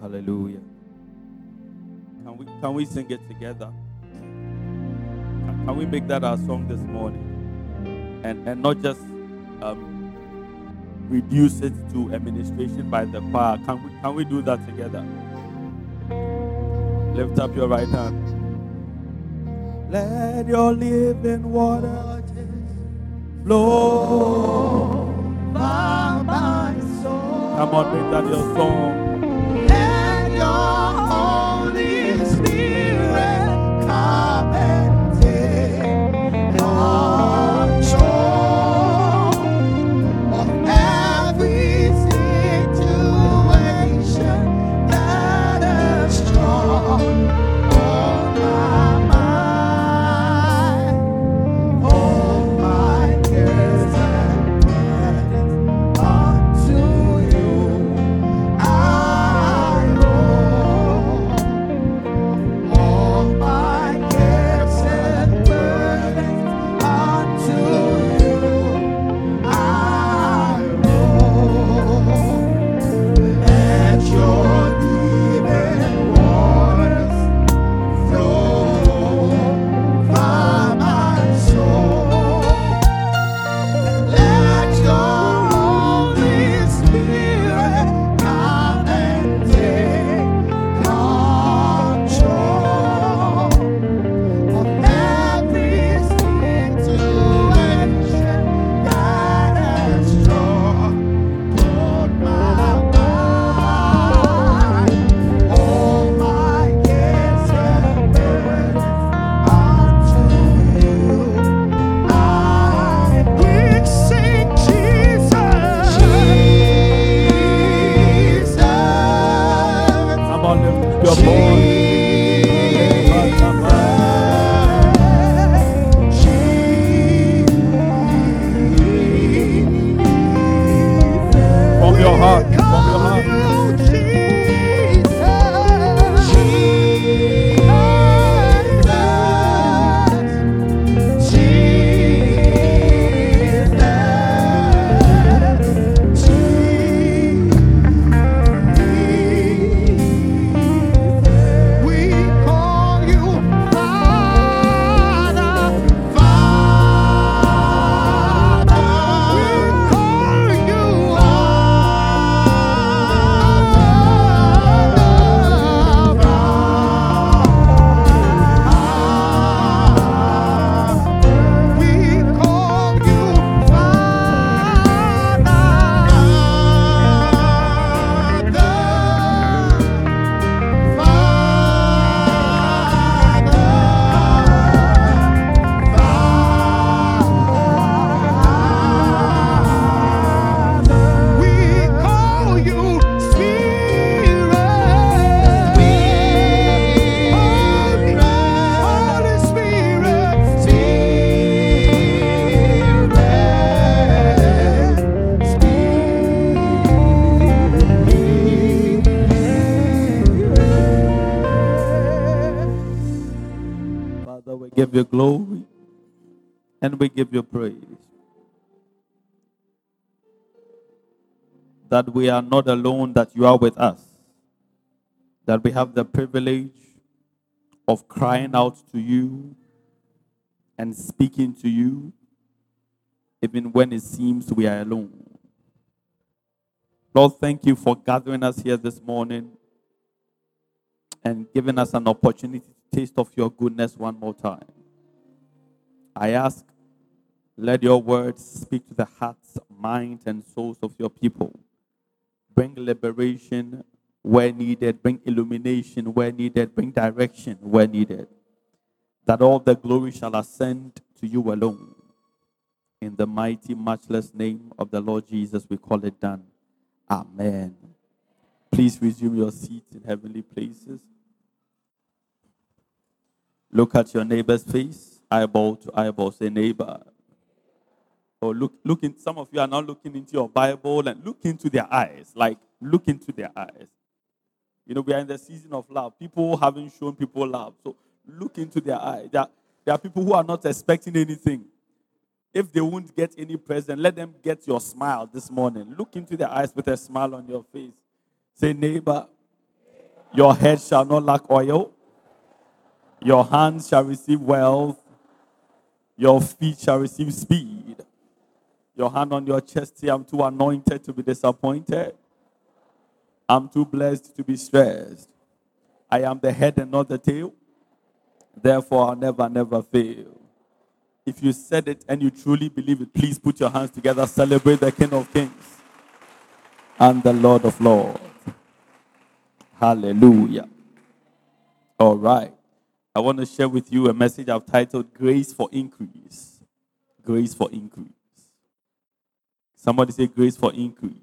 Hallelujah. Can we can we sing it together? Can, we make that our song this morning? And and not just um, reduce it to administration by the choir. Can we can we do that together? Lift up your right hand. Let your living water flow by my soul. Come on, make that your song. And we give you praise. That we are not alone, that you are with us. That we have the privilege of crying out to you and speaking to you, even when it seems we are alone. Lord, thank you for gathering us here this morning and giving us an opportunity to taste of your goodness one more time. I ask, let your words speak to the hearts, minds, and souls of your people. Bring liberation where needed, bring illumination where needed, bring direction where needed. That all the glory shall ascend to you alone. In the mighty, matchless name of the Lord Jesus, we call it done. Amen. Please resume your seats in heavenly places. Look at your neighbor's face, eyeball to eyeball. Say, neighbor. Or look, look in. Some of you are now looking into your Bible and look into their eyes. Like, look into their eyes. You know, we are in the season of love. People haven't shown people love. So look into their eyes. There, there are people who are not expecting anything. If they won't get any present, let them get your smile this morning. Look into their eyes with a smile on your face. Say, neighbor, Your head shall not lack oil. Your hands shall receive wealth. Your feet shall receive speed. Your hand on your chest, say, I'm too anointed to be disappointed. I'm too blessed to be stressed. I am the head and not the tail. Therefore, I'll never, never fail. If you said it and you truly believe it, please put your hands together. Celebrate the King of Kings and the Lord of Lords. Hallelujah. All right. I want to share with you a message I've titled Grace for Increase. Grace for Increase. Somebody say grace for increase.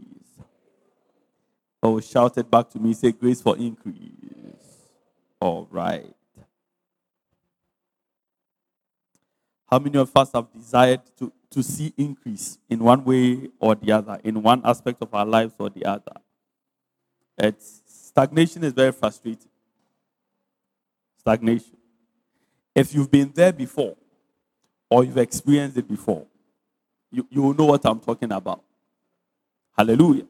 Oh, shout it back to me. Say grace for increase. All right. How many of us have desired to, to see increase in one way or the other, in one aspect of our lives or the other? It's, stagnation is very frustrating. Stagnation. If you've been there before or you've experienced it before, you, you will know what I'm talking about. Hallelujah.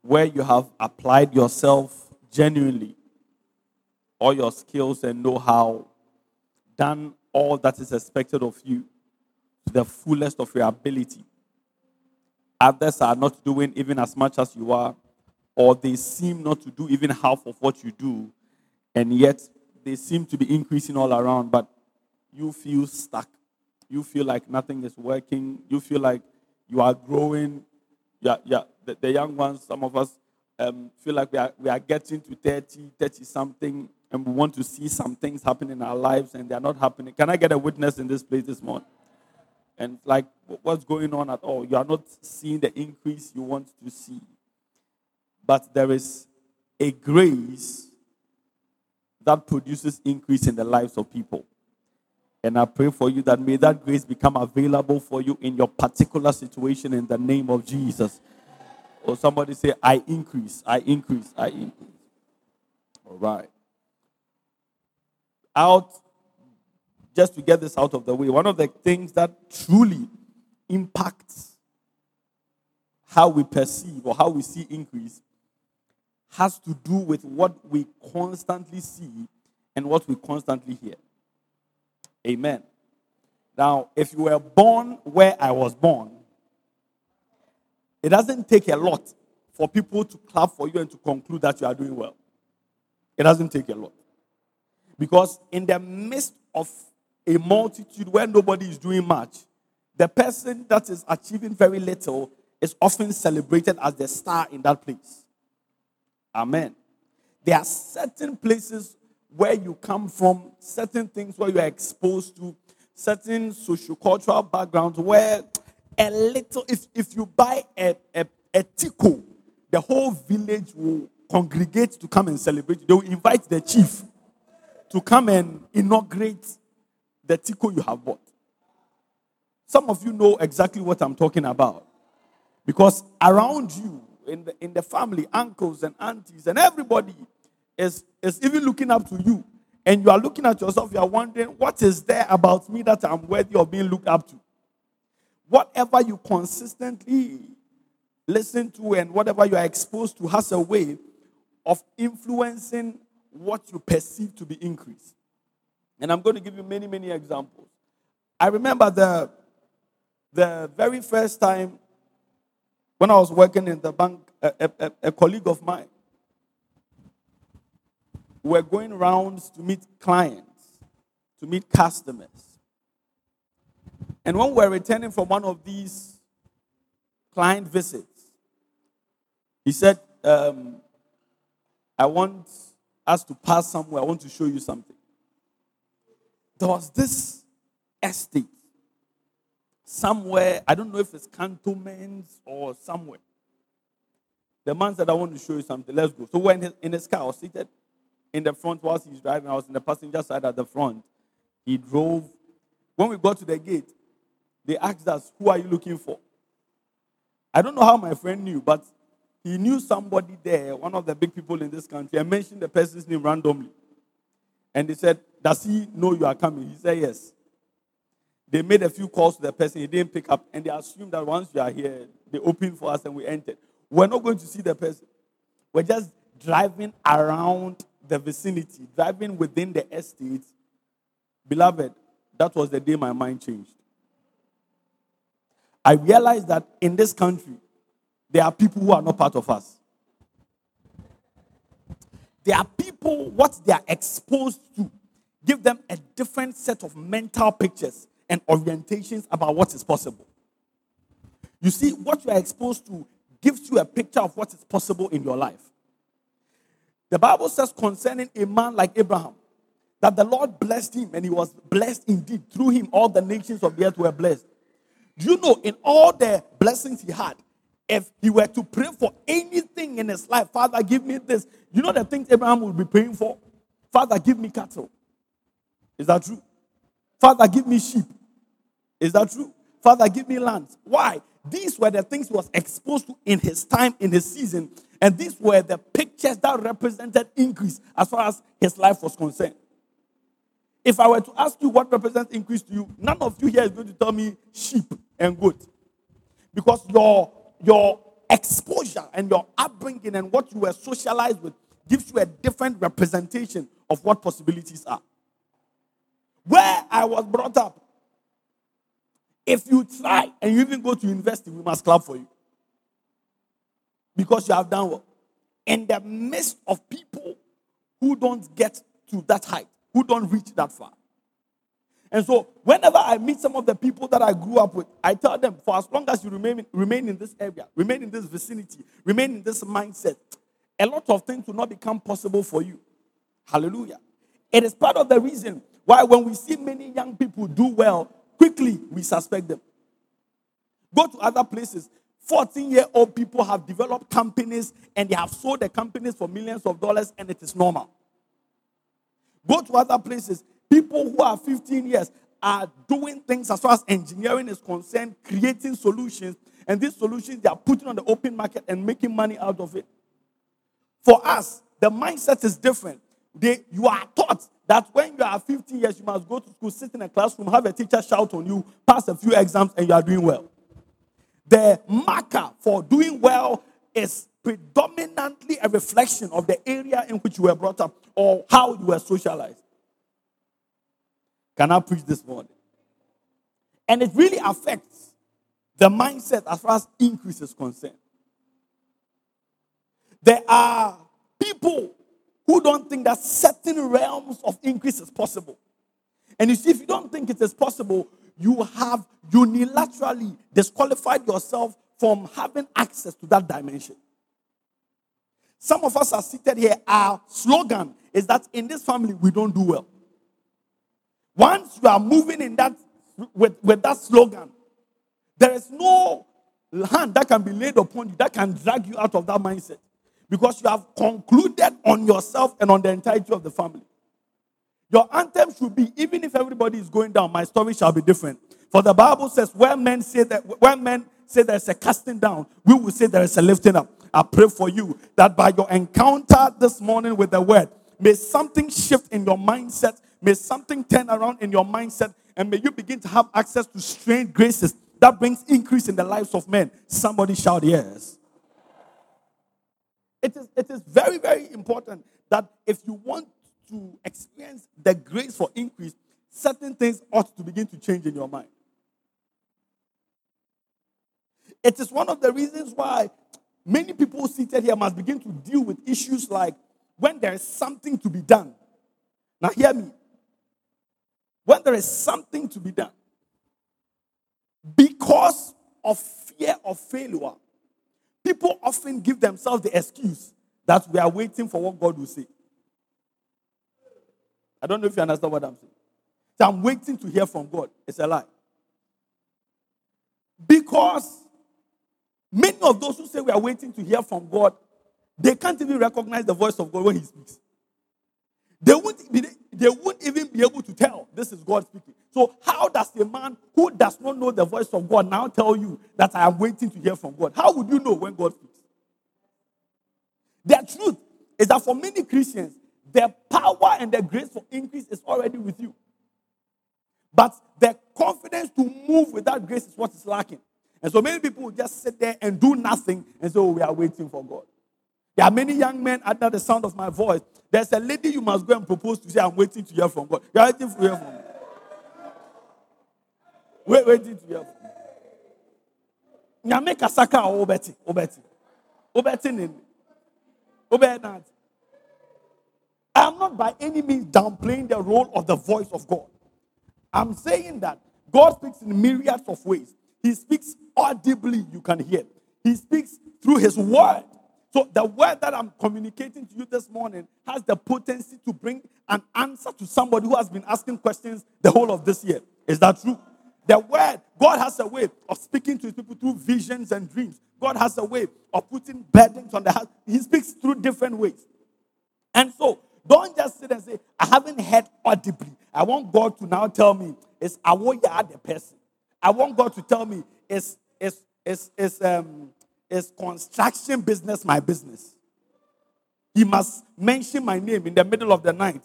Where you have applied yourself genuinely, all your skills and know how, done all that is expected of you to the fullest of your ability. Others are not doing even as much as you are, or they seem not to do even half of what you do, and yet they seem to be increasing all around, but you feel stuck you feel like nothing is working, you feel like you are growing. Yeah, yeah. The, the young ones, some of us um, feel like we are, we are getting to 30, 30 something, and we want to see some things happen in our lives, and they are not happening. Can I get a witness in this place this morning? And like, what's going on at all? You are not seeing the increase you want to see. But there is a grace that produces increase in the lives of people. And I pray for you that may that grace become available for you in your particular situation in the name of Jesus. Or somebody say, I increase, I increase, I increase. All right. Out, just to get this out of the way, one of the things that truly impacts how we perceive or how we see increase has to do with what we constantly see and what we constantly hear. Amen. Now, if you were born where I was born, it doesn't take a lot for people to clap for you and to conclude that you are doing well. It doesn't take a lot. Because in the midst of a multitude where nobody is doing much, the person that is achieving very little is often celebrated as the star in that place. Amen. There are certain places where you come from, certain things where you are exposed to, certain social-cultural backgrounds where a little, if, if you buy a, a, a tico, the whole village will congregate to come and celebrate. They will invite the chief to come and inaugurate the tico you have bought. Some of you know exactly what I'm talking about. Because around you, in the, in the family, uncles and aunties and everybody, is, is even looking up to you. And you are looking at yourself, you are wondering, what is there about me that I'm worthy of being looked up to? Whatever you consistently listen to and whatever you are exposed to has a way of influencing what you perceive to be increased. And I'm going to give you many, many examples. I remember the, the very first time when I was working in the bank, a, a, a colleague of mine we're going rounds to meet clients, to meet customers. And when we were returning from one of these client visits, he said, um, I want us to pass somewhere. I want to show you something. There was this estate somewhere. I don't know if it's cantonments or somewhere. The man said, I want to show you something. Let's go. So we're in his, in his car. I was seated in the front whilst he's driving. I was in the passenger side at the front. He drove. When we got to the gate, they asked us, Who are you looking for? I don't know how my friend knew, but he knew somebody there, one of the big people in this country. I mentioned the person's name randomly. And they said, Does he know you are coming? He said, Yes. They made a few calls to the person, he didn't pick up, and they assumed that once you are here, they opened for us and we entered. We're not going to see the person. We're just driving around the vicinity, driving within the estate, beloved, that was the day my mind changed. I realized that in this country, there are people who are not part of us. There are people, what they are exposed to, give them a different set of mental pictures and orientations about what is possible. You see, what you are exposed to gives you a picture of what is possible in your life. The Bible says concerning a man like Abraham that the Lord blessed him and he was blessed indeed. Through him, all the nations of the earth were blessed. Do you know, in all the blessings he had, if he were to pray for anything in his life, Father, give me this. You know the things Abraham would be praying for? Father, give me cattle. Is that true? Father, give me sheep. Is that true? Father, give me land. Why? These were the things he was exposed to in his time, in his season. And these were the pictures that represented increase as far as his life was concerned. If I were to ask you what represents increase to you, none of you here is going to tell me sheep and goat. Because your, your exposure and your upbringing and what you were socialized with gives you a different representation of what possibilities are. Where I was brought up, if you try and you even go to university, we must clap for you. Because you have done well. In the midst of people who don't get to that height, who don't reach that far. And so, whenever I meet some of the people that I grew up with, I tell them, for as long as you remain, remain in this area, remain in this vicinity, remain in this mindset, a lot of things will not become possible for you. Hallelujah. It is part of the reason why, when we see many young people do well, quickly we suspect them. Go to other places. 14 year old people have developed companies and they have sold the companies for millions of dollars, and it is normal. Go to other places. People who are 15 years are doing things as far as engineering is concerned, creating solutions, and these solutions they are putting on the open market and making money out of it. For us, the mindset is different. They, you are taught that when you are 15 years, you must go to school, sit in a classroom, have a teacher shout on you, pass a few exams, and you are doing well. The marker for doing well is predominantly a reflection of the area in which you were brought up or how you were socialized. Can I preach this morning? And it really affects the mindset as far as increase is concerned. There are people who don't think that certain realms of increase is possible. And you see, if you don't think it is possible, you have unilaterally disqualified yourself from having access to that dimension. Some of us are seated here. Our slogan is that in this family we don't do well. Once you are moving in that with, with that slogan, there is no hand that can be laid upon you that can drag you out of that mindset because you have concluded on yourself and on the entirety of the family. Your anthem should be, even if everybody is going down, my story shall be different. For the Bible says, when men say that, when men say there's a casting down, we will say there is a lifting up. I pray for you that by your encounter this morning with the word, may something shift in your mindset, may something turn around in your mindset, and may you begin to have access to strange graces that brings increase in the lives of men. Somebody shout yes. It is, it is very, very important that if you want to experience the grace for increase, certain things ought to begin to change in your mind. It is one of the reasons why many people seated here must begin to deal with issues like when there is something to be done. Now, hear me. When there is something to be done, because of fear of failure, people often give themselves the excuse that we are waiting for what God will say. I don't know if you understand what I'm saying. So I'm waiting to hear from God. It's a lie. Because many of those who say we are waiting to hear from God, they can't even recognize the voice of God when He speaks. They won't, be, they won't even be able to tell this is God speaking. So, how does a man who does not know the voice of God now tell you that I am waiting to hear from God? How would you know when God speaks? The truth is that for many Christians, the power and the grace for increase is already with you. But the confidence to move with that grace is what is lacking. And so many people just sit there and do nothing and say, Oh, we are waiting for God. There are many young men under the sound of my voice. There's a lady you must go and propose to say, I'm waiting to hear from God. You're waiting to hear from me. Wait, waiting to hear from me. Nyame kasaka a obeti, obeti. Obeti nini. Obeti. I am not by any means downplaying the role of the voice of God. I'm saying that God speaks in myriads of ways. He speaks audibly, you can hear. He speaks through His word. So, the word that I'm communicating to you this morning has the potency to bring an answer to somebody who has been asking questions the whole of this year. Is that true? The word, God has a way of speaking to his people through visions and dreams. God has a way of putting burdens on the heart. He speaks through different ways. And so, don't just sit and say, I haven't heard audibly. I want God to now tell me, it's Awoya the person. I want God to tell me, it's, it's, it's, it's, um, it's construction business my business. He must mention my name in the middle of the night.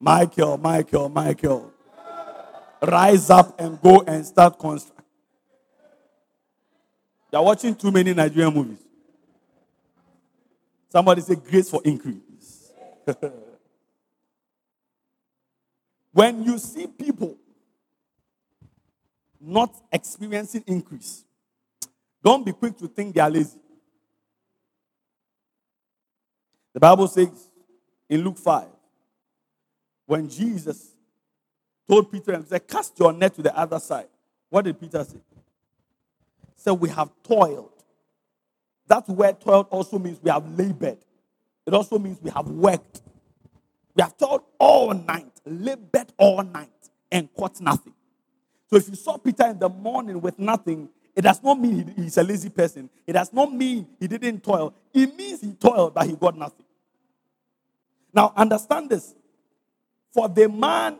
Michael, Michael, Michael. Rise up and go and start construction. You're watching too many Nigerian movies. Somebody say grace for increase. when you see people not experiencing increase, don't be quick to think they are lazy. The Bible says in Luke 5, when Jesus told Peter and said, Cast your net to the other side. What did Peter say? He said, We have toiled. That word toiled also means we have labored. It also means we have worked. We have toiled all night, labored all night, and caught nothing. So if you saw Peter in the morning with nothing, it does not mean he's a lazy person. It does not mean he didn't toil. It means he toiled, but he got nothing. Now, understand this. For the man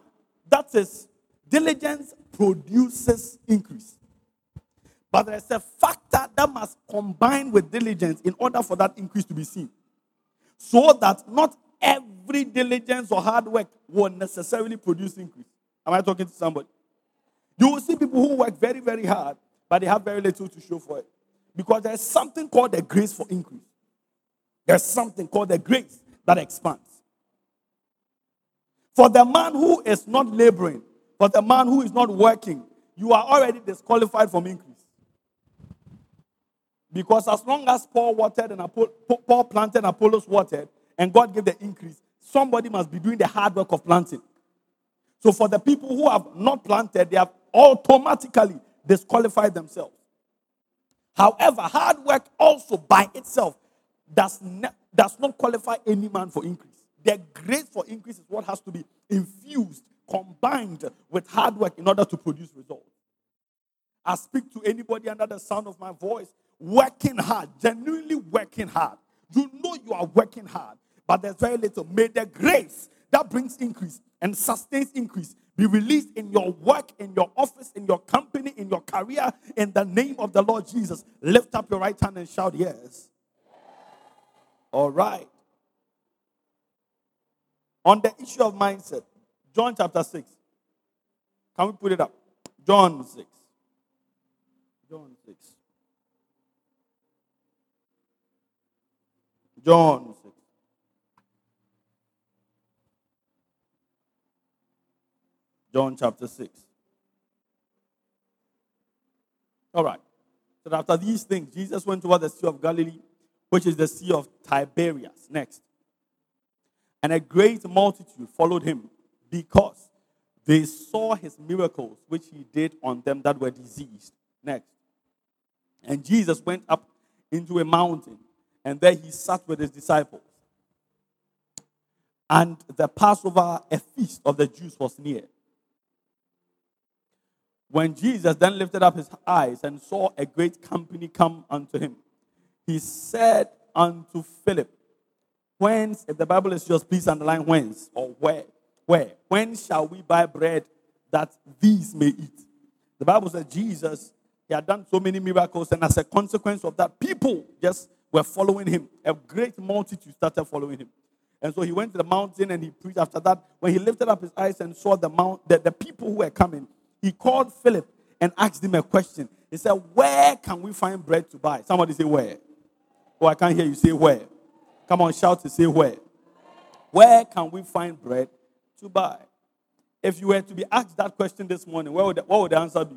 that is diligence produces increase. But there's a factor that must combine with diligence in order for that increase to be seen. So that not every diligence or hard work will necessarily produce increase. Am I talking to somebody? You will see people who work very, very hard, but they have very little to show for it. Because there's something called the grace for increase. There's something called the grace that expands. For the man who is not laboring, for the man who is not working, you are already disqualified from increase. Because as long as Paul watered and Paul planted and Apollos watered, and God gave the increase, somebody must be doing the hard work of planting. So for the people who have not planted, they have automatically disqualified themselves. However, hard work also by itself does, does not qualify any man for increase. The grace for increase is what has to be infused, combined with hard work in order to produce results. I speak to anybody under the sound of my voice, working hard, genuinely working hard. You know you are working hard, but there's very little. May the grace that brings increase and sustains increase be released in your work, in your office, in your company, in your career, in the name of the Lord Jesus. Lift up your right hand and shout, Yes. All right. On the issue of mindset, John chapter 6. Can we put it up? John 6. John 6. John 6. John chapter 6. All right. So after these things, Jesus went toward the Sea of Galilee, which is the Sea of Tiberias. Next. And a great multitude followed him because they saw his miracles, which he did on them that were diseased. Next. And Jesus went up into a mountain, and there he sat with his disciples. And the Passover, a feast of the Jews, was near. When Jesus then lifted up his eyes and saw a great company come unto him, he said unto Philip, Whence, if the Bible is yours, please underline whence or where. Where? When shall we buy bread that these may eat? The Bible says Jesus, he had done so many miracles, and as a consequence of that, people just were following him. A great multitude started following him. And so he went to the mountain and he preached. After that, when he lifted up his eyes and saw the mount, the, the people who were coming, he called Philip and asked him a question. He said, Where can we find bread to buy? Somebody say, Where? Oh, I can't hear you say, Where? Come on, shout to say where. Where can we find bread to buy? If you were to be asked that question this morning, what would the, what would the answer be?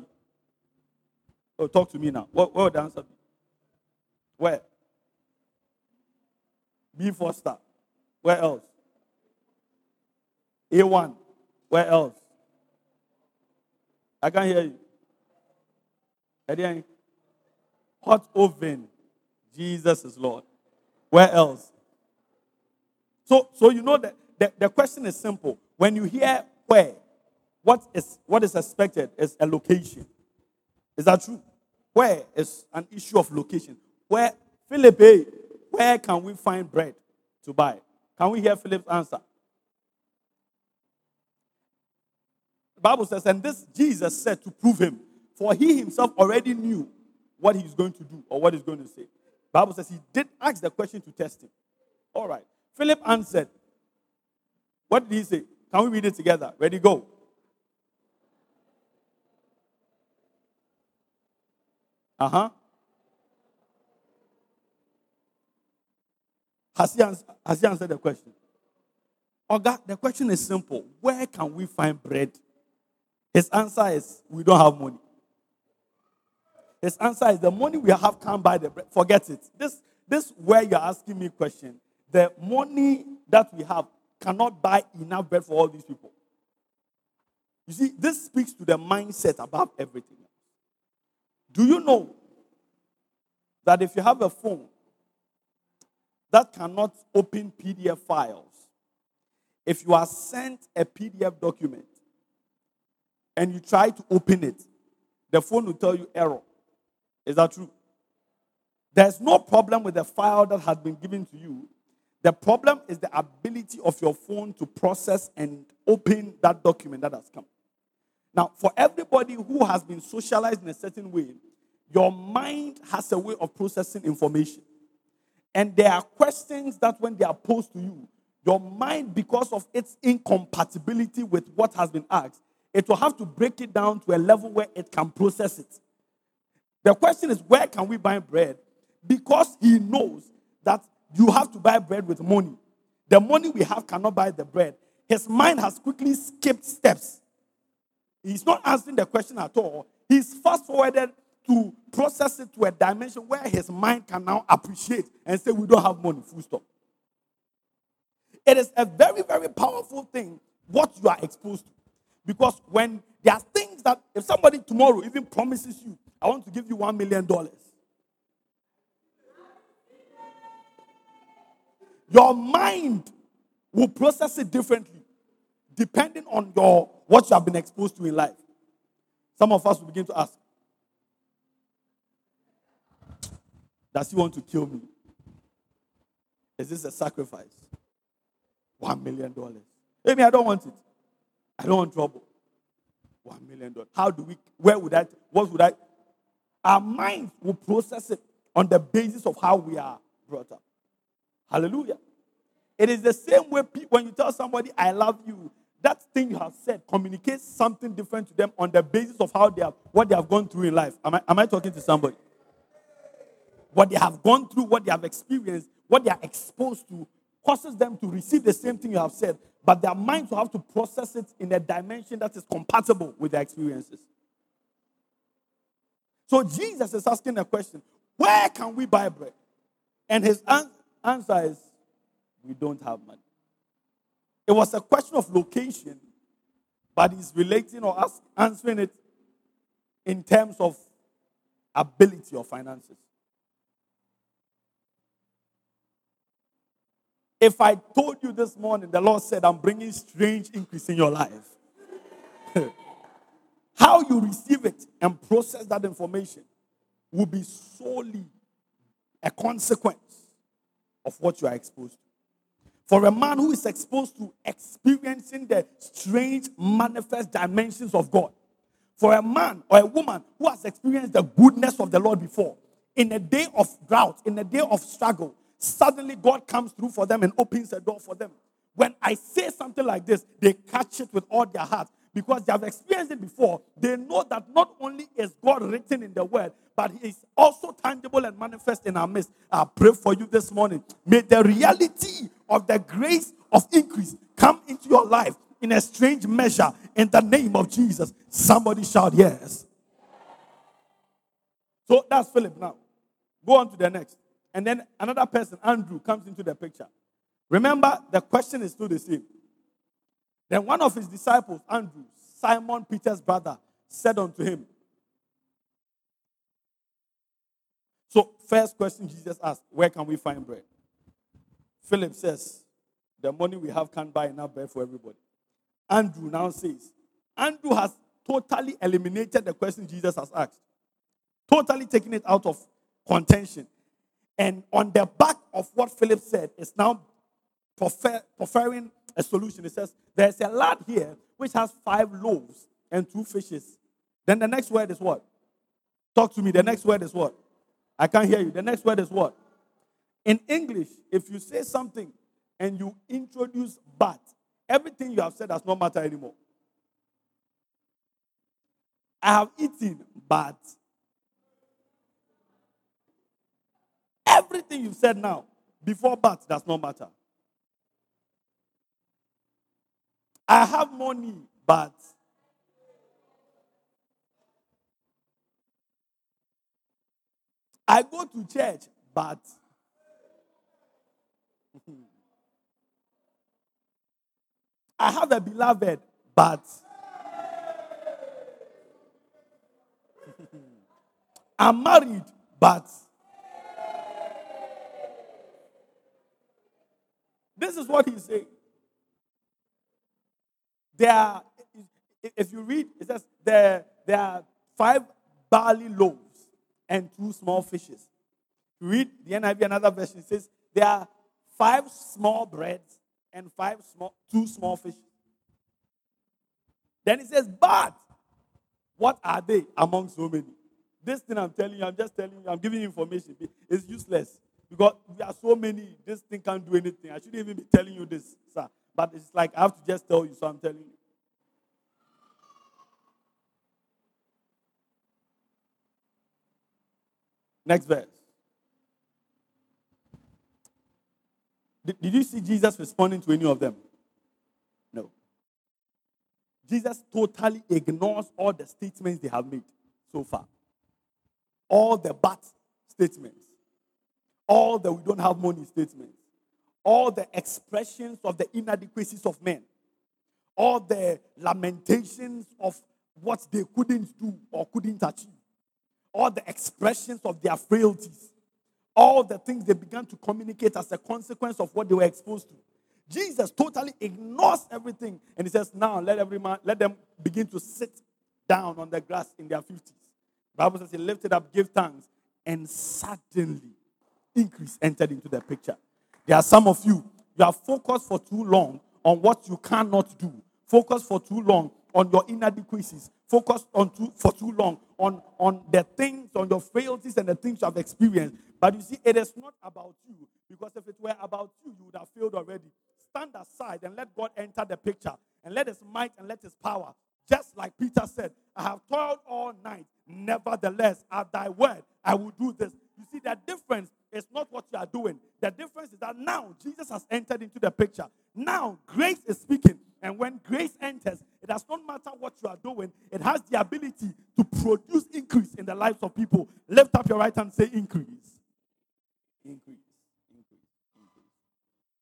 Oh, talk to me now. What, what would the answer be? Where? B Foster. Where else? A1. Where else? I can't hear you. Again. Hot oven. Jesus is Lord. Where else? So, so you know that the, the question is simple. When you hear where, what is what is expected is a location. Is that true? Where is an issue of location? Where Philip, where can we find bread to buy? Can we hear Philip's answer? The Bible says, and this Jesus said to prove him, for he himself already knew what he's going to do or what he's going to say. The Bible says he did ask the question to test him. All right. Philip answered. What did he say? Can we read it together? Ready, go. Uh huh. Has he, ans- has he answered the question? God, the question is simple. Where can we find bread? His answer is we don't have money. His answer is the money we have can't buy the bread. Forget it. This, this where you're asking me a question. The money that we have cannot buy enough bread for all these people. You see, this speaks to the mindset above everything. Do you know that if you have a phone that cannot open PDF files, if you are sent a PDF document and you try to open it, the phone will tell you error. Is that true? There's no problem with the file that has been given to you. The problem is the ability of your phone to process and open that document that has come. Now, for everybody who has been socialized in a certain way, your mind has a way of processing information. And there are questions that, when they are posed to you, your mind, because of its incompatibility with what has been asked, it will have to break it down to a level where it can process it. The question is, where can we buy bread? Because he knows that you have to buy bread with money. The money we have cannot buy the bread. His mind has quickly skipped steps. He's not answering the question at all. He's fast forwarded to process it to a dimension where his mind can now appreciate and say, We don't have money, full stop. It is a very, very powerful thing what you are exposed to. Because when there are things that, if somebody tomorrow even promises you, I want to give you one million dollars, your mind will process it differently depending on your what you have been exposed to in life. Some of us will begin to ask, Does he want to kill me? Is this a sacrifice? One million dollars. Maybe I don't want it. I don't want trouble. One million dollars. How do we, where would I, what would I? Our minds will process it on the basis of how we are brought up. Hallelujah. It is the same way when you tell somebody, I love you, that thing you have said communicates something different to them on the basis of how they have, what they have gone through in life. Am I, am I talking to somebody? What they have gone through, what they have experienced, what they are exposed to, causes them to receive the same thing you have said, but their minds will have to process it in a dimension that is compatible with their experiences. So Jesus is asking a question Where can we buy bread? And his an- answer is, We don't have money. It was a question of location, but he's relating or ask, answering it in terms of ability or finances. If I told you this morning, the Lord said, I'm bringing strange increase in your life. How you receive it and process that information will be solely a consequence of what you are exposed to. For a man who is exposed to experiencing the strange manifest dimensions of God, for a man or a woman who has experienced the goodness of the Lord before, in a day of drought, in a day of struggle, suddenly God comes through for them and opens a door for them. When I say something like this, they catch it with all their heart because they have experienced it before, they know that not only is God written in the word, but He is also tangible and manifest in our midst. I pray for you this morning. May the reality of the grace of increase come into your life in a strange measure in the name of Jesus. Somebody shout yes. So that's Philip now. Go on to the next. And then another person, Andrew, comes into the picture. Remember, the question is still the same. Then one of his disciples, Andrew, Simon Peter's brother, said unto him, So, first question Jesus asked, Where can we find bread? Philip says, The money we have can't buy enough bread for everybody. Andrew now says, Andrew has totally eliminated the question Jesus has asked, totally taken it out of contention. And on the back of what Philip said, it's now prefer, preferring a solution. It says, There's a lad here which has five loaves and two fishes. Then the next word is what? Talk to me. The next word is what? I can't hear you. The next word is what? In English, if you say something and you introduce but, everything you have said does not matter anymore. I have eaten, but everything you've said now, before but, does not matter. I have money, but I go to church, but I have a beloved, but I'm married, but this is what he's saying. There are, if you read, it says there, there are five barley loaves and two small fishes. Read the NIV, another version it says there are five small breads and five small, two small fishes. Then it says, but what are they among so many? This thing I'm telling you, I'm just telling you, I'm giving you information. It's useless because we are so many. This thing can't do anything. I shouldn't even be telling you this, sir. But it's like I have to just tell you, so I'm telling you. Next verse. Did, did you see Jesus responding to any of them? No. Jesus totally ignores all the statements they have made so far. All the bad statements. All the we don't have money statements. All the expressions of the inadequacies of men, all the lamentations of what they couldn't do or couldn't achieve, all the expressions of their frailties, all the things they began to communicate as a consequence of what they were exposed to. Jesus totally ignores everything. And he says, Now let every man let them begin to sit down on the grass in their 50s. Bible says he lifted up, gave thanks, and suddenly increase entered into the picture. There are some of you, you are focused for too long on what you cannot do. Focus for too long on your inadequacies. Focus on too, for too long on, on the things, on your frailties and the things you have experienced. But you see, it is not about you. Because if it were about you, you would have failed already. Stand aside and let God enter the picture. And let his might and let his power. Just like Peter said, I have toiled all night. Nevertheless, at thy word, I will do this. You see, the difference is not what you are doing. The difference is that now Jesus has entered into the picture. Now grace is speaking. And when grace enters, it does not matter what you are doing, it has the ability to produce increase in the lives of people. Lift up your right hand say increase. Increase. Increase. Increase.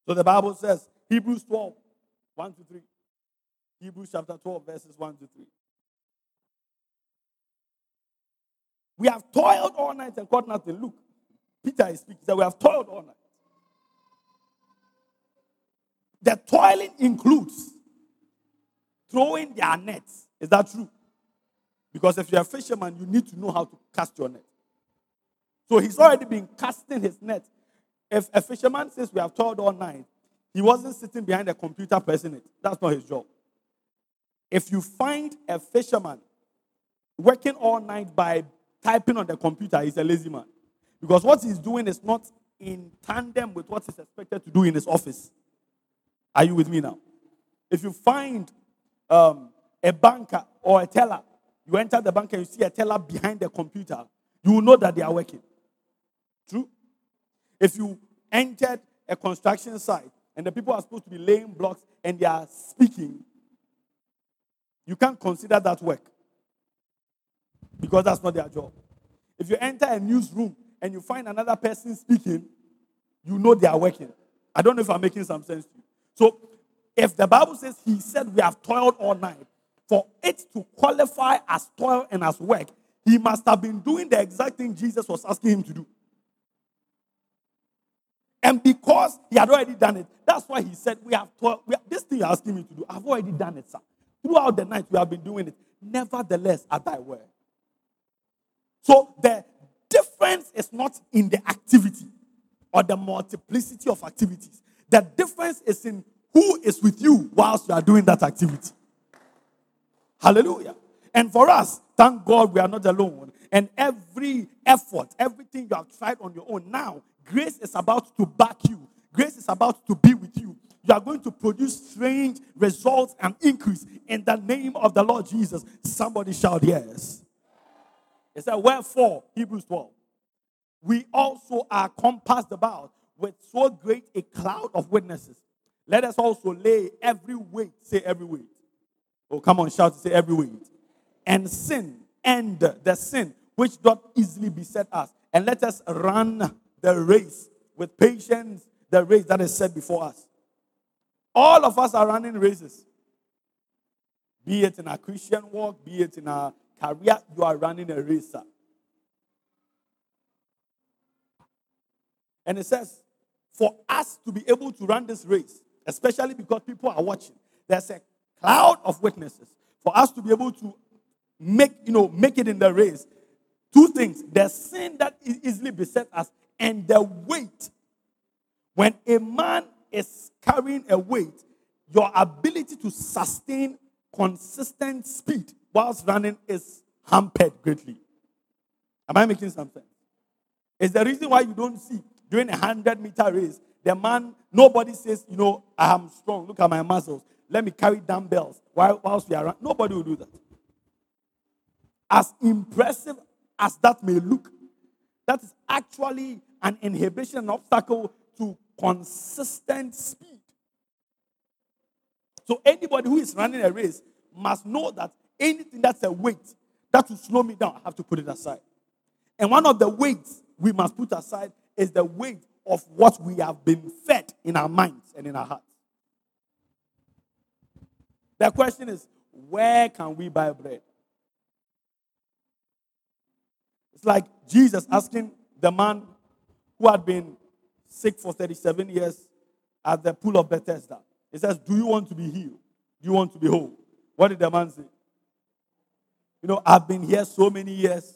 So the Bible says, Hebrews 12, 1 to 3. Hebrews chapter 12, verses 1 to 3. We have toiled all night and caught nothing. Look, Peter is speaking. That we have toiled all night. The toiling includes throwing their nets. Is that true? Because if you're a fisherman, you need to know how to cast your net. So he's already been casting his net. If a fisherman says we have toiled all night, he wasn't sitting behind a computer pressing it. That's not his job. If you find a fisherman working all night by typing on the computer, he's a lazy man. Because what he's doing is not in tandem with what he's expected to do in his office. Are you with me now? If you find um, a banker or a teller, you enter the bank and you see a teller behind the computer, you will know that they are working. True? If you entered a construction site and the people are supposed to be laying blocks and they are speaking, you can't consider that work because that's not their job. If you enter a newsroom and you find another person speaking, you know they are working. I don't know if I'm making some sense to you. So, if the Bible says he said we have toiled all night, for it to qualify as toil and as work, he must have been doing the exact thing Jesus was asking him to do. And because he had already done it, that's why he said, We have toiled. We have, this thing you're asking me to do, I've already done it, sir. Throughout the night, we have been doing it. Nevertheless, at thy word. So the difference is not in the activity or the multiplicity of activities. The difference is in who is with you whilst you are doing that activity. Hallelujah. And for us, thank God we are not alone. And every effort, everything you have tried on your own, now grace is about to back you. Grace is about to be with you. You are going to produce strange results and increase in the name of the Lord Jesus. Somebody shout yes. It said, Wherefore, Hebrews 12, we also are compassed about with so great a cloud of witnesses. Let us also lay every weight, say every weight. Oh, come on, shout, say every weight. And sin, and the sin which doth easily beset us. And let us run the race with patience, the race that is set before us. All of us are running races. Be it in our Christian walk, be it in a career, you are running a race. And it says, for us to be able to run this race, especially because people are watching, there's a cloud of witnesses. For us to be able to make, you know, make it in the race, two things: the sin that easily beset us, and the weight. When a man is carrying a weight, your ability to sustain consistent speed whilst running is hampered greatly. Am I making some sense? It's the reason why you don't see during a 100 meter race, the man, nobody says, you know, I am strong. Look at my muscles. Let me carry dumbbells whilst we are running. Nobody will do that. As impressive as that may look, that is actually an inhibition, an obstacle to consistent speed. So anybody who is running a race must know that anything that's a weight that will slow me down, I have to put it aside. And one of the weights we must put aside is the weight of what we have been fed in our minds and in our hearts. The question is, where can we buy bread? It's like Jesus asking the man who had been sick for 37 years at the pool of Bethesda. He says, Do you want to be healed? Do you want to be whole? What did the man say? You know, I've been here so many years.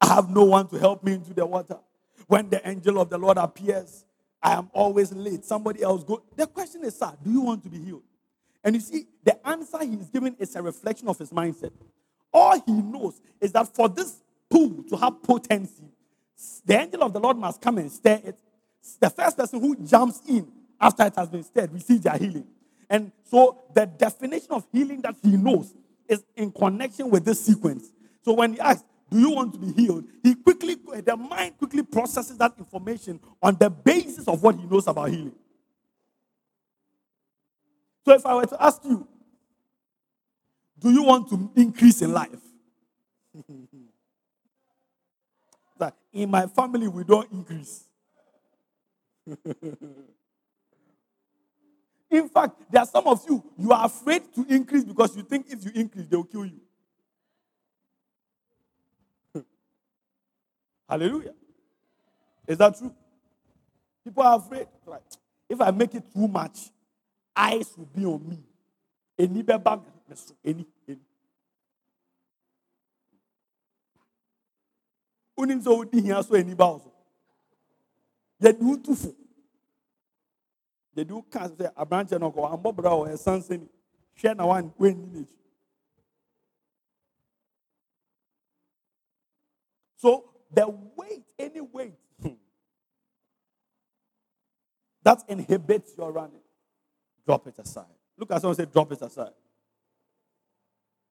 I have no one to help me into the water. When the angel of the Lord appears, I am always late. Somebody else go. The question is, sir, do you want to be healed? And you see, the answer he's giving is a reflection of his mindset. All he knows is that for this pool to have potency, the angel of the Lord must come and stir it. The first person who jumps in after it has been stirred receives their healing. And so the definition of healing that he knows is in connection with this sequence. So when he asks, Do you want to be healed? He quickly, the mind quickly processes that information on the basis of what he knows about healing. So if I were to ask you, Do you want to increase in life? in my family, we don't increase. In fact, there are some of you, you are afraid to increase because you think if you increase, they will kill you. Hmm. Hallelujah. Is that true? People are afraid. If I make it too much, eyes will be on me. Any any any. Unim so odi here so any ba also. Yɛ di utu fo. Yɛ di uka sɛ aberanteɛ no kɔ ambɔ bra wɔ ɛsan sɛni. Hwɛ na wɛn ni n'akyi. So the weight, any weight that inhibits your running, drop it aside. Look at someone say, drop it aside.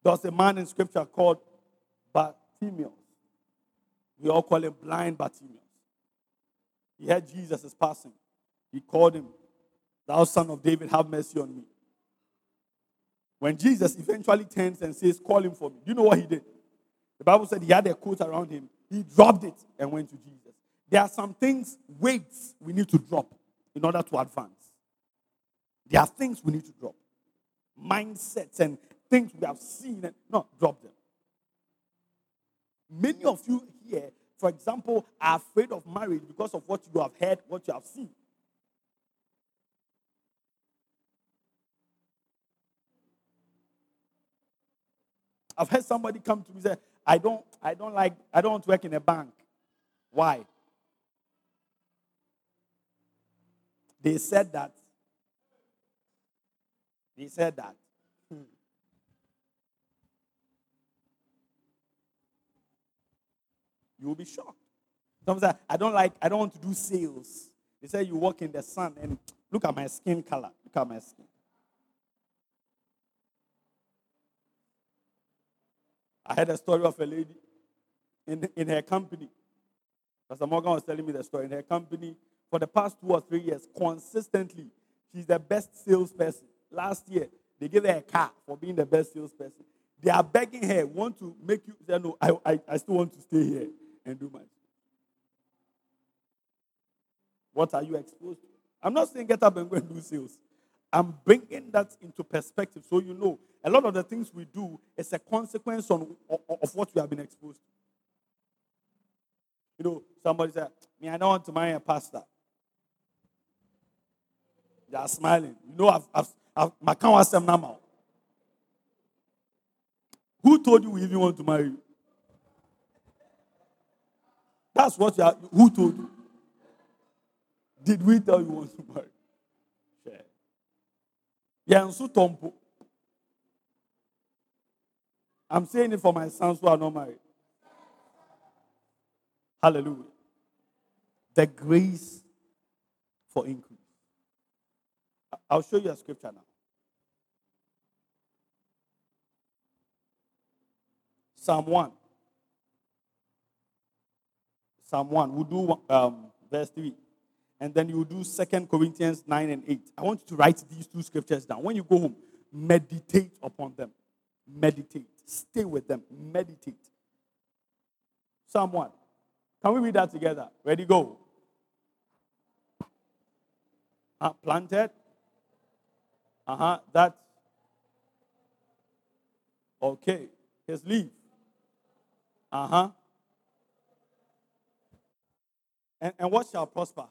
There was a man in scripture called Bartimaeus. We all call him blind Bartimaeus. He heard Jesus is passing. He called him, Thou son of David, have mercy on me. When Jesus eventually turns and says, Call him for me, do you know what he did? The Bible said he had a coat around him. He dropped it and went to Jesus. There are some things, weights we need to drop in order to advance. There are things we need to drop. Mindsets and things we have seen and no, drop them. Many of you here, for example, are afraid of marriage because of what you have heard, what you have seen. I've heard somebody come to me say, I don't, I don't like, I don't want to work in a bank. Why? They said that. They said that. Hmm. You will be shocked. Some say, I don't like, I don't want to do sales. They say you work in the sun and look at my skin color. Look at my skin. I heard a story of a lady in, in her company. Pastor Morgan was telling me the story. In her company, for the past two or three years, consistently, she's the best salesperson. Last year, they gave her a car for being the best salesperson. They are begging her, want to make you say, No, I, I, I still want to stay here and do my. What are you exposed to? I'm not saying get up and go and do sales. I'm bringing that into perspective so you know a lot of the things we do is a consequence on, of, of what we have been exposed to. You know, somebody said, Me, I don't want to marry a pastor. They are smiling. You know, I've, I've, I've my now. Who told you we even want to marry you? That's what you are. Who told you? Did we tell you want to marry? Yansu. I'm saying it for my sons who are not married. Hallelujah. The grace for increase. I'll show you a scripture now. Psalm 1. Psalm 1. We'll do um, verse 3 and then you do Second Corinthians 9 and 8. I want you to write these two scriptures down. When you go home, meditate upon them. Meditate. Stay with them. Meditate. Psalm 1. Can we read that together? Ready, go. Uh, planted. Uh huh. That. Okay. His leaf. Uh huh. And, and what shall prosper?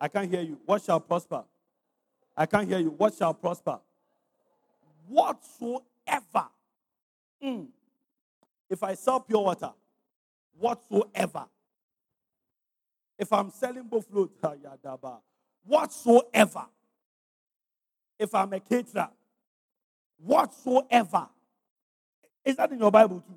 I can't hear you. What shall prosper? I can't hear you. What shall prosper? Whatsoever. Mm. If I sell pure water, whatsoever. If I'm selling buffalo, whatsoever. If I'm a caterer, whatsoever. Is that in your Bible too?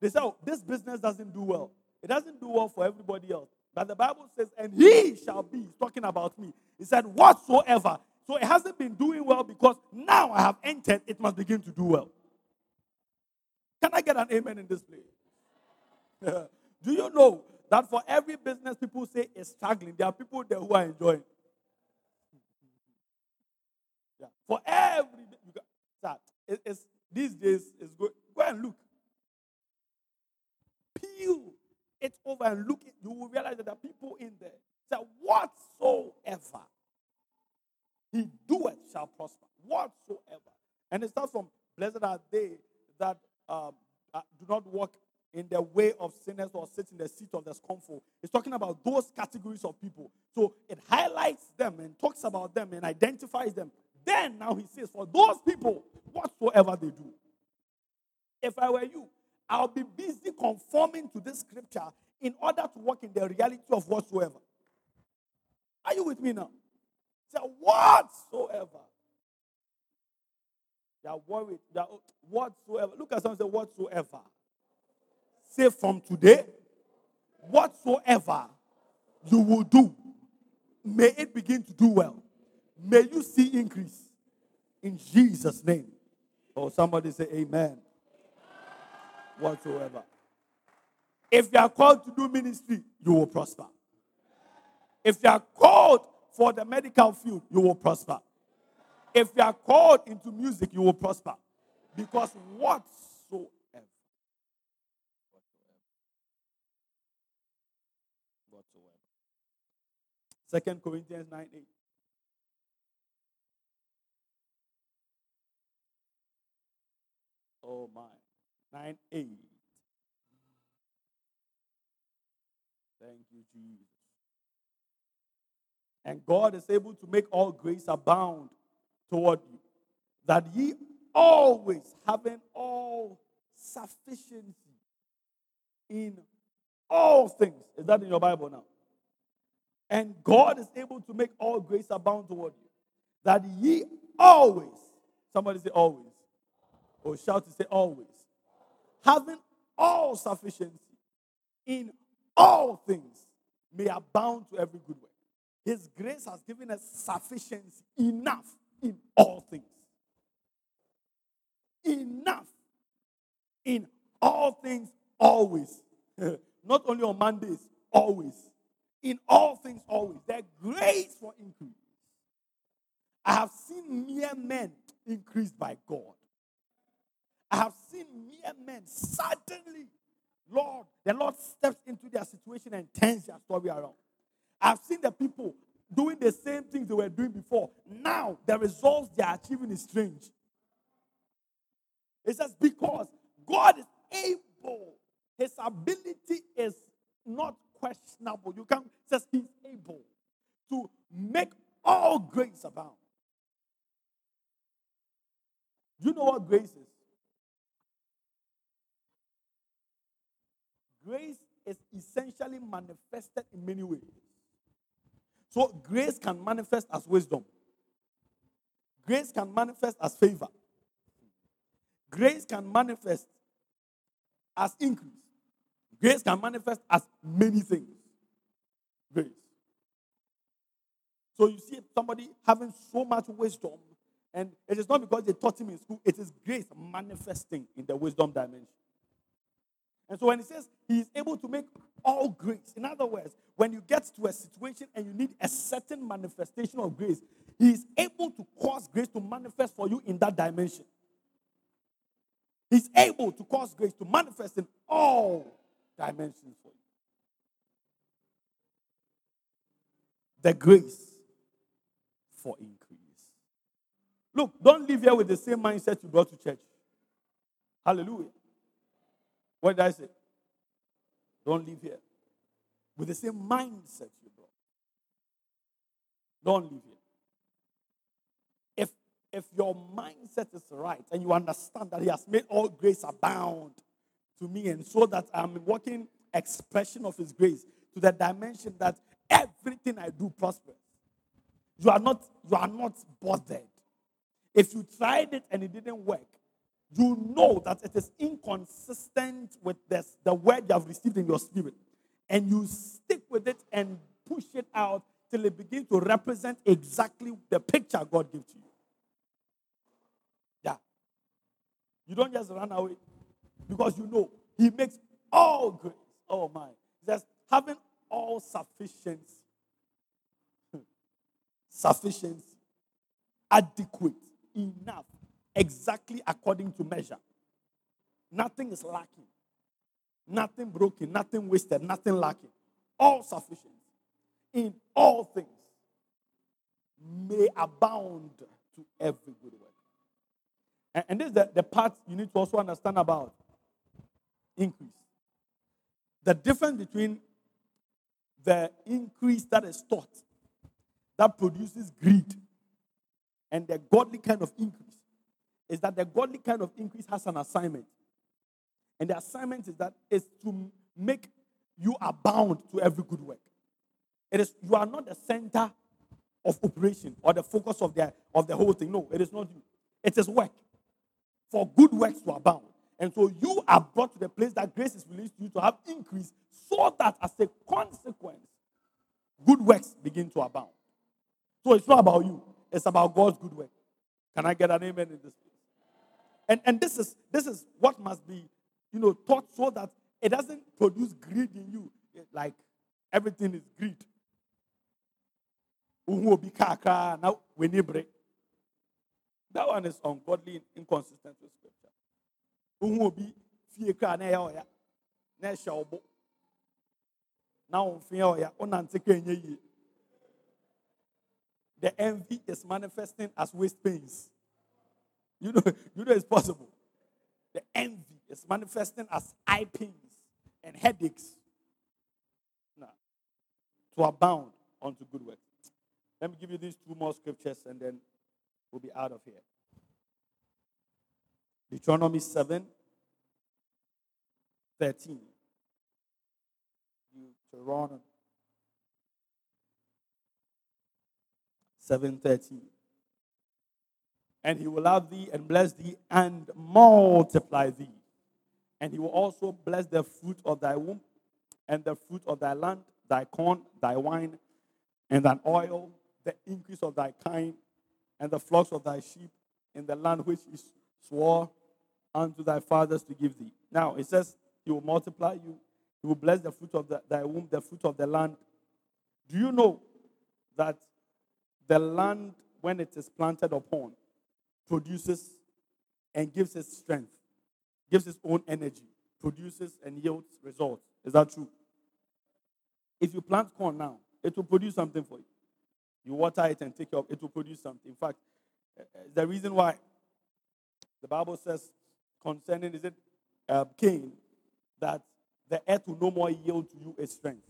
They say, oh, this business doesn't do well. It doesn't do well for everybody else. But the Bible says, and he shall be, he's talking about me. He said, whatsoever. So it hasn't been doing well because now I have entered, it must begin to do well. Can I get an amen in this place? do you know that for every business people say is struggling, there are people there who are enjoying? Yeah. For every, got, it, it's, these days, it's go, go and look. Peel it over and look, you will realize that there are people in there. Say, whatsoever he doeth shall prosper. Whatsoever. And it starts from blessed are they that um, uh, do not walk in the way of sinners or sit in the seat of the scornful. It's talking about those categories of people. So it highlights them and talks about them and identifies them. Then now he says, for those people, whatsoever they do. If I were you, I'll be busy conforming to this scripture in order to walk in the reality of whatsoever. Are you with me now? Say whatsoever. They are worried. They are, whatsoever. Look at someone say whatsoever. Say from today, whatsoever you will do, may it begin to do well. May you see increase in Jesus' name. Or somebody say amen. Whatsoever. If you are called to do ministry, you will prosper. If you are called for the medical field, you will prosper. If you are called into music, you will prosper. Because whatsoever. Whatsoever. Second Corinthians 9 8. Oh my. 9 8. Thank you, Jesus. And God is able to make all grace abound toward you, that ye always having all sufficiency in all things. Is that in your Bible now? And God is able to make all grace abound toward you, that ye always, somebody say always, or shout to say always, having all sufficiency in all things may abound to every good work. His grace has given us sufficiency, enough in all things. Enough in all things, always. Not only on Mondays, always. In all things, always. The grace for increase. I have seen mere men increased by God. I have seen mere men suddenly, Lord, the Lord steps into their situation and turns their story around. I've seen the people doing the same things they were doing before. Now, the results they are achieving is strange. It's just because God is able, His ability is not questionable. You can just He's able to make all grace abound. You know what grace is? Grace is essentially manifested in many ways. So, grace can manifest as wisdom, grace can manifest as favor, grace can manifest as increase, grace can manifest as many things. Grace. So, you see somebody having so much wisdom, and it is not because they taught him in school, it is grace manifesting in the wisdom dimension. And so when he says he is able to make all grace, in other words, when you get to a situation and you need a certain manifestation of grace, he is able to cause grace to manifest for you in that dimension. He's able to cause grace to manifest in all dimensions for you. The grace for increase. Look, don't live here with the same mindset you brought to church. Hallelujah. What did I say? Don't live here with the same mindset you brought. Don't live here. If if your mindset is right and you understand that He has made all grace abound to me, and so that I'm walking expression of His grace to the dimension that everything I do prospers. You are not you are not bothered. If you tried it and it didn't work, you know that it is inconsistent with this, the word you have received in your spirit. And you stick with it and push it out till it begins to represent exactly the picture God gives to you. Yeah. You don't just run away because you know He makes all grace. Oh my. Just having all sufficiency. Sufficiency. Adequate. Enough exactly according to measure. Nothing is lacking. Nothing broken, nothing wasted, nothing lacking. All sufficient. In all things may abound to every good work. And, and this is the, the part you need to also understand about increase. The difference between the increase that is taught, that produces greed, and the godly kind of increase is that the godly kind of increase has an assignment. And the assignment is that is to make you abound to every good work. It is you are not the center of operation or the focus of the of the whole thing. No, it is not you. It is work. For good works to abound. And so you are brought to the place that grace is released to you to have increase, so that as a consequence, good works begin to abound. So it's not about you, it's about God's good work. Can I get an amen in this? And, and this is this is what must be, you know, taught so that it doesn't produce greed in you. Like everything is greed. Now we need break. That one is ungodly and inconsistent with scripture. Uhu obi fie kra na ɛyɛ ɔya na enye. The envy is manifesting as waist pains. You know, you know it's possible. The envy is manifesting as eye pains and headaches. Now, to abound unto good works. Let me give you these two more scriptures and then we'll be out of here. Deuteronomy 7 13. Deuteronomy 7 13. And he will love thee and bless thee and multiply thee. And he will also bless the fruit of thy womb and the fruit of thy land, thy corn, thy wine, and thine oil, the increase of thy kind, and the flocks of thy sheep in the land which he swore unto thy fathers to give thee. Now it says, He will multiply you, He will bless the fruit of the, thy womb, the fruit of the land. Do you know that the land, when it is planted upon, produces and gives its strength, gives its own energy, produces and yields results? Is that true? If you plant corn now, it will produce something for you. You water it and take care of it will produce something. In fact, uh, the reason why the Bible says concerning is it uh, Cain that the earth will no more yield to you its strength.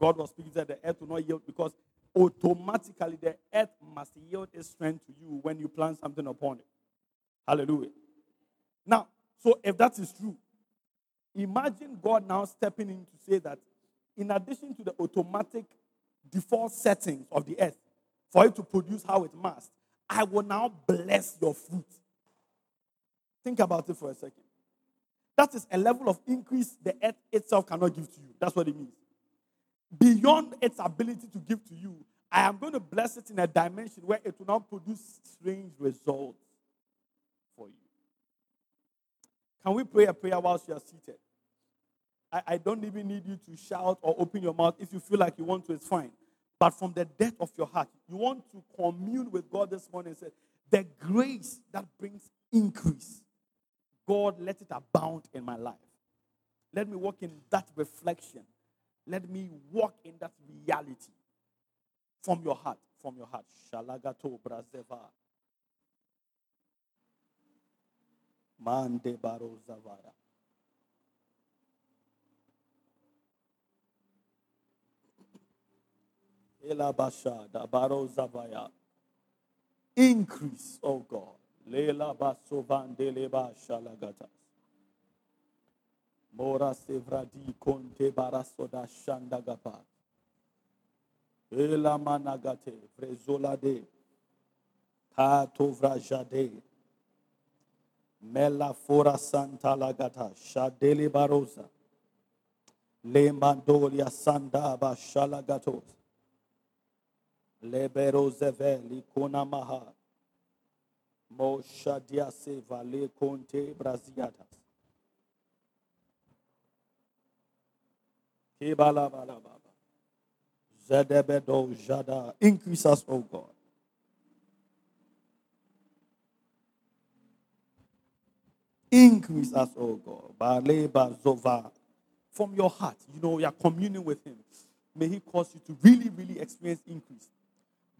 God was speaking that the earth will not yield because automatically the earth must yield its strength to you when you plant something upon it. Hallelujah. Now, so if that is true, imagine God now stepping in to say that in addition to the automatic default settings of the earth for it to produce how it must, I will now bless your fruit. Think about it for a second. That is a level of increase the earth itself cannot give to you. That's what it means. Beyond its ability to give to you, I am going to bless it in a dimension where it will not produce strange results for you. Can we pray a prayer whilst you are seated? I, I don't even need you to shout or open your mouth. If you feel like you want to, it's fine. But from the depth of your heart, you want to commune with God this morning and say, The grace that brings increase, God, let it abound in my life. Let me walk in that reflection. Let me walk in that reality from your heart. From your heart. Shalagato Brazeva. Mande Baro Zavaya. Elabasha da Baro Zavaya. Increase, oh God. Lela Basovan Deleba Shalagata. Mora Sevradi Conte Barasoda Shandagapa. Ela Managate, Vrezola de Katovra Jade. Mela Fora Santa Lagata, Shadeli Barosa. Le Mandolia Sandaba Shalagatos. Lebero Zeveli Kunamaha. Moshadia Seva Le Conte Braziatas. Increase us, O God. Increase us, O God. From your heart, you know, you are communing with Him. May He cause you to really, really experience increase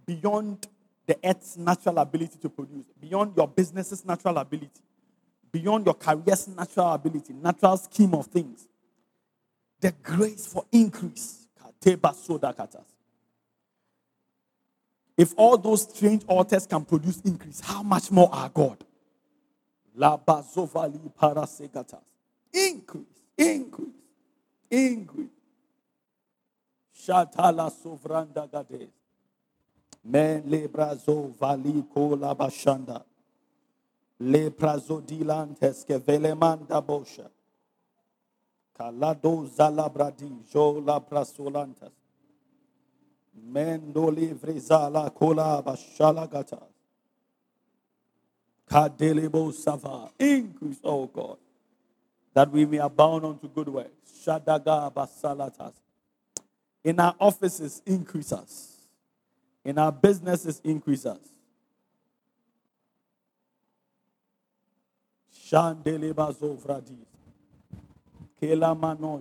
beyond the earth's natural ability to produce, beyond your business's natural ability, beyond your career's natural ability, natural scheme of things. The grace for increase. If all those strange altars can produce increase, how much more our God? Increase, increase, increase. Shatala sovranda gades. Men lebrazo vali kola bashanda. Leprazo dilantes que velemanda bosha. Kalado zalabradi jo la prasolantas. Mendo livre zala kola bashala gatas. Kadelebo Sava. Increase, oh God, that we may abound unto good works. Shadaga Basalatas. In our offices, increase us. In our businesses, increase us. Shandeleba Zovradis. Kelamanon